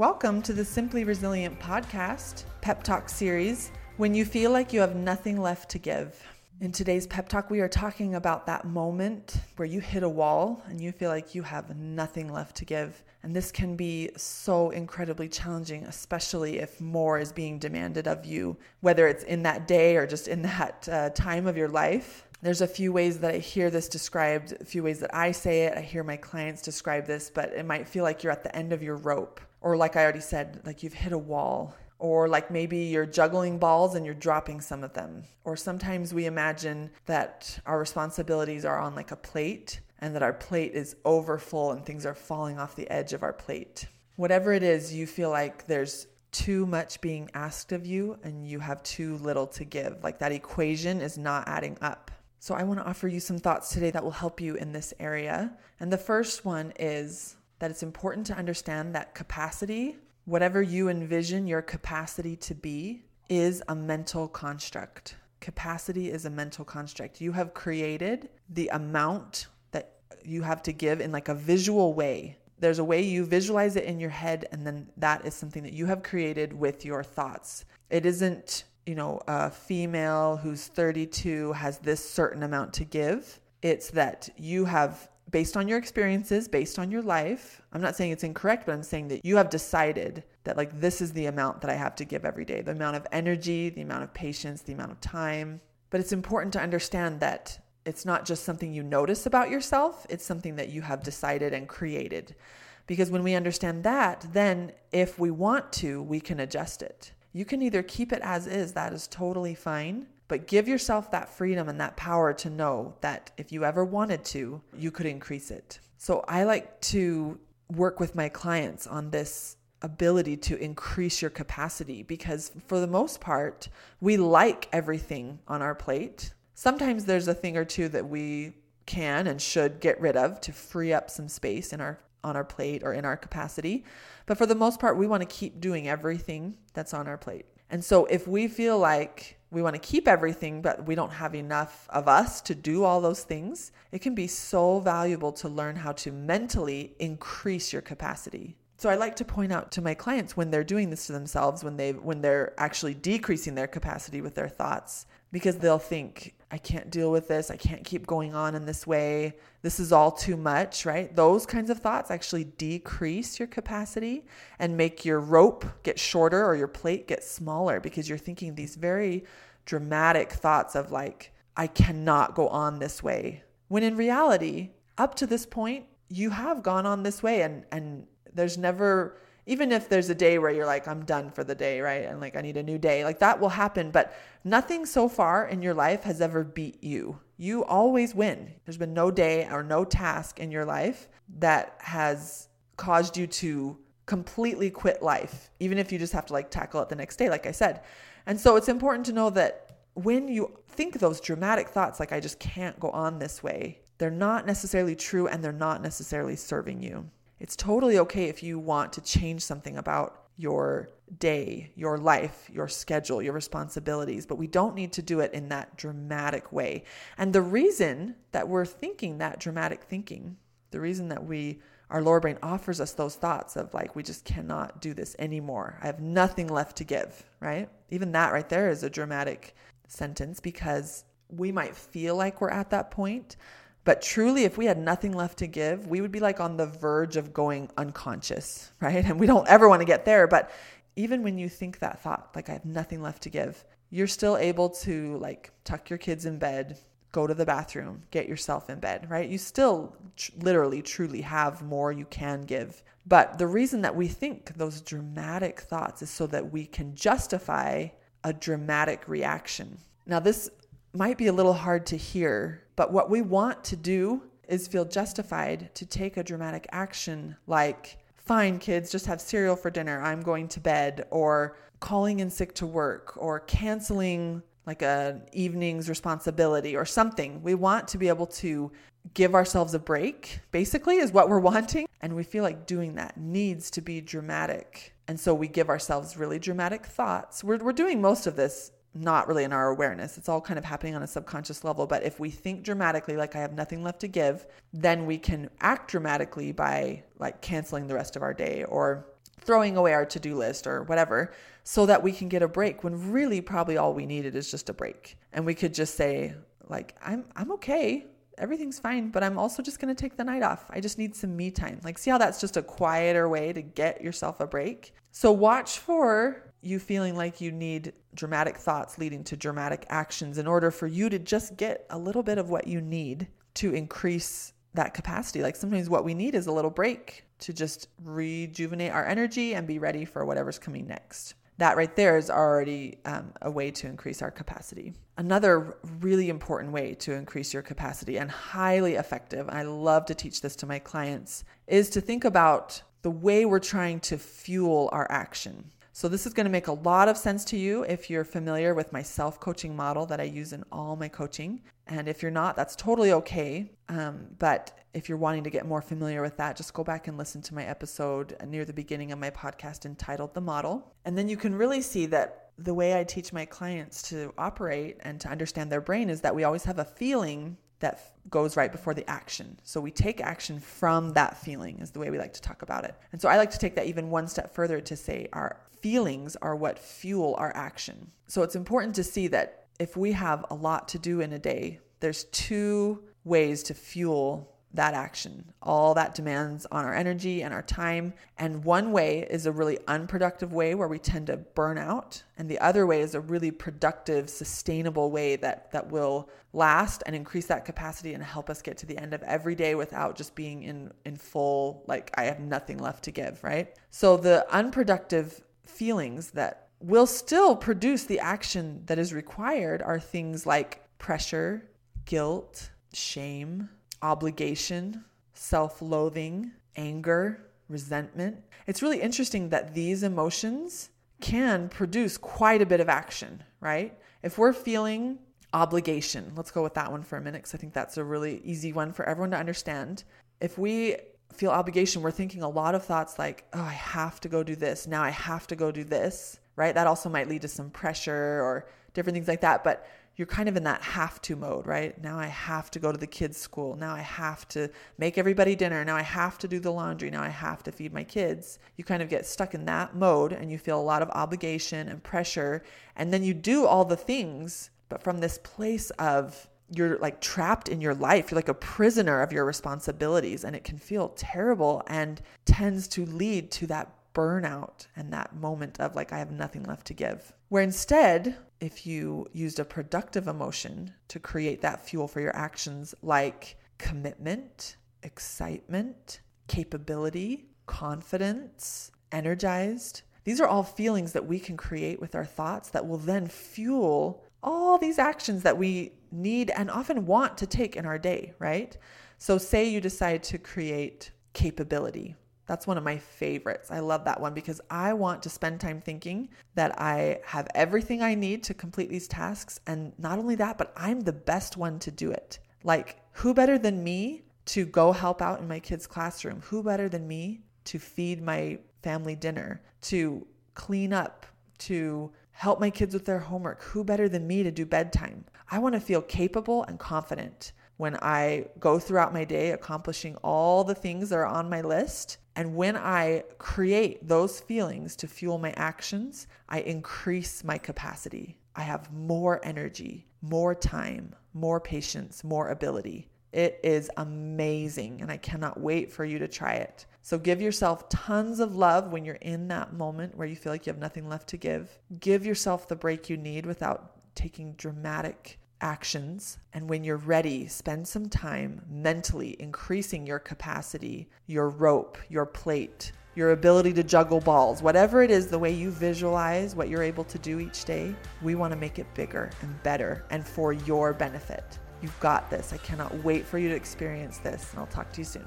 Welcome to the Simply Resilient podcast, Pep Talk series, when you feel like you have nothing left to give. In today's pep talk, we are talking about that moment where you hit a wall and you feel like you have nothing left to give. And this can be so incredibly challenging, especially if more is being demanded of you, whether it's in that day or just in that uh, time of your life. There's a few ways that I hear this described, a few ways that I say it. I hear my clients describe this, but it might feel like you're at the end of your rope. Or, like I already said, like you've hit a wall or like maybe you're juggling balls and you're dropping some of them. Or sometimes we imagine that our responsibilities are on like a plate and that our plate is over full and things are falling off the edge of our plate. Whatever it is, you feel like there's too much being asked of you and you have too little to give. Like that equation is not adding up. So, I want to offer you some thoughts today that will help you in this area. And the first one is that it's important to understand that capacity Whatever you envision your capacity to be is a mental construct. Capacity is a mental construct. You have created the amount that you have to give in like a visual way. There's a way you visualize it in your head, and then that is something that you have created with your thoughts. It isn't, you know, a female who's 32 has this certain amount to give. It's that you have based on your experiences, based on your life. I'm not saying it's incorrect, but I'm saying that you have decided that, like, this is the amount that I have to give every day the amount of energy, the amount of patience, the amount of time. But it's important to understand that it's not just something you notice about yourself, it's something that you have decided and created. Because when we understand that, then if we want to, we can adjust it. You can either keep it as is, that is totally fine, but give yourself that freedom and that power to know that if you ever wanted to, you could increase it. So I like to work with my clients on this ability to increase your capacity because for the most part, we like everything on our plate. Sometimes there's a thing or two that we can and should get rid of to free up some space in our on our plate or in our capacity. But for the most part, we want to keep doing everything that's on our plate. And so if we feel like we want to keep everything, but we don't have enough of us to do all those things, it can be so valuable to learn how to mentally increase your capacity. So I like to point out to my clients when they're doing this to themselves, when they when they're actually decreasing their capacity with their thoughts, because they'll think, I can't deal with this. I can't keep going on in this way. This is all too much, right? Those kinds of thoughts actually decrease your capacity and make your rope get shorter or your plate get smaller because you're thinking these very dramatic thoughts of like, I cannot go on this way. When in reality, up to this point, you have gone on this way and and there's never even if there's a day where you're like i'm done for the day right? And like i need a new day like that will happen but nothing so far in your life has ever beat you. You always win. There's been no day or no task in your life that has caused you to completely quit life even if you just have to like tackle it the next day like i said. And so it's important to know that when you think those dramatic thoughts like i just can't go on this way they're not necessarily true and they're not necessarily serving you it's totally okay if you want to change something about your day, your life, your schedule, your responsibilities, but we don't need to do it in that dramatic way. And the reason that we're thinking that dramatic thinking, the reason that we our lower brain offers us those thoughts of like we just cannot do this anymore. I have nothing left to give, right? Even that right there is a dramatic sentence because we might feel like we're at that point, but truly, if we had nothing left to give, we would be like on the verge of going unconscious, right? And we don't ever want to get there. But even when you think that thought, like I have nothing left to give, you're still able to like tuck your kids in bed, go to the bathroom, get yourself in bed, right? You still tr- literally, truly have more you can give. But the reason that we think those dramatic thoughts is so that we can justify a dramatic reaction. Now, this might be a little hard to hear, but what we want to do is feel justified to take a dramatic action like, fine, kids, just have cereal for dinner, I'm going to bed, or calling in sick to work, or canceling like a evening's responsibility or something. We want to be able to give ourselves a break, basically, is what we're wanting. And we feel like doing that needs to be dramatic. And so we give ourselves really dramatic thoughts. We're, we're doing most of this not really in our awareness. It's all kind of happening on a subconscious level. But if we think dramatically, like I have nothing left to give, then we can act dramatically by like canceling the rest of our day or throwing away our to do list or whatever so that we can get a break when really probably all we needed is just a break. And we could just say, like, I'm, I'm okay. Everything's fine, but I'm also just going to take the night off. I just need some me time. Like, see how that's just a quieter way to get yourself a break? So, watch for you feeling like you need dramatic thoughts leading to dramatic actions in order for you to just get a little bit of what you need to increase that capacity. Like sometimes what we need is a little break to just rejuvenate our energy and be ready for whatever's coming next. That right there is already um, a way to increase our capacity. Another really important way to increase your capacity and highly effective, I love to teach this to my clients, is to think about the way we're trying to fuel our action. So, this is going to make a lot of sense to you if you're familiar with my self coaching model that I use in all my coaching. And if you're not, that's totally okay. Um, but if you're wanting to get more familiar with that, just go back and listen to my episode near the beginning of my podcast entitled The Model. And then you can really see that the way I teach my clients to operate and to understand their brain is that we always have a feeling that goes right before the action. So we take action from that feeling, is the way we like to talk about it. And so I like to take that even one step further to say our feelings are what fuel our action. So it's important to see that if we have a lot to do in a day, there's two ways to fuel that action. All that demands on our energy and our time. And one way is a really unproductive way where we tend to burn out. And the other way is a really productive, sustainable way that, that will last and increase that capacity and help us get to the end of every day without just being in, in full, like, I have nothing left to give, right? So the unproductive feelings that will still produce the action that is required are things like pressure, guilt, shame, obligation, self loathing, anger, resentment. It's really interesting that these emotions can produce quite a bit of action, right? If we're feeling obligation, let's go with that one for a minute because I think that's a really easy one for everyone to understand. If we feel obligation, we're thinking a lot of thoughts like, oh, I have to go do this. Now I have to go do this, right? That also might lead to some pressure or different things like that. But you're kind of in that have to mode, right? Now I have to go to the kids' school. Now I have to make everybody dinner. Now I have to do the laundry. Now I have to feed my kids. You kind of get stuck in that mode and you feel a lot of obligation and pressure. And then you do all the things, but from this place of you're like trapped in your life. You're like a prisoner of your responsibilities, and it can feel terrible and tends to lead to that burnout and that moment of like, I have nothing left to give. Where instead, if you used a productive emotion to create that fuel for your actions, like commitment, excitement, capability, confidence, energized, these are all feelings that we can create with our thoughts that will then fuel all these actions that we need and often want to take in our day, right? So, say you decide to create capability. That's one of my favorites. I love that one because I want to spend time thinking that I have everything I need to complete these tasks. And not only that, but I'm the best one to do it. Like, who better than me to go help out in my kids' classroom? Who better than me to feed my family dinner, to clean up, to help my kids with their homework. Who better than me to do bedtime? I want to feel capable and confident when I go throughout my day accomplishing all the things that are on my list. And when I create those feelings to fuel my actions, I increase my capacity. I have more energy, more time, more patience, more ability. It is amazing, and I cannot wait for you to try it. So give yourself tons of love when you're in that moment where you feel like you have nothing left to give. Give yourself the break you need without taking dramatic actions. And when you're ready, spend some time mentally increasing your capacity, your rope, your plate, your ability to juggle balls, whatever it is, the way you visualize what you're able to do each day, we want to make it bigger and better and for your benefit. You've got this. I cannot wait for you to experience this, and I'll talk to you soon.